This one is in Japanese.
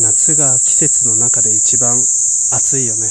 夏が季節の中で一番暑いよね。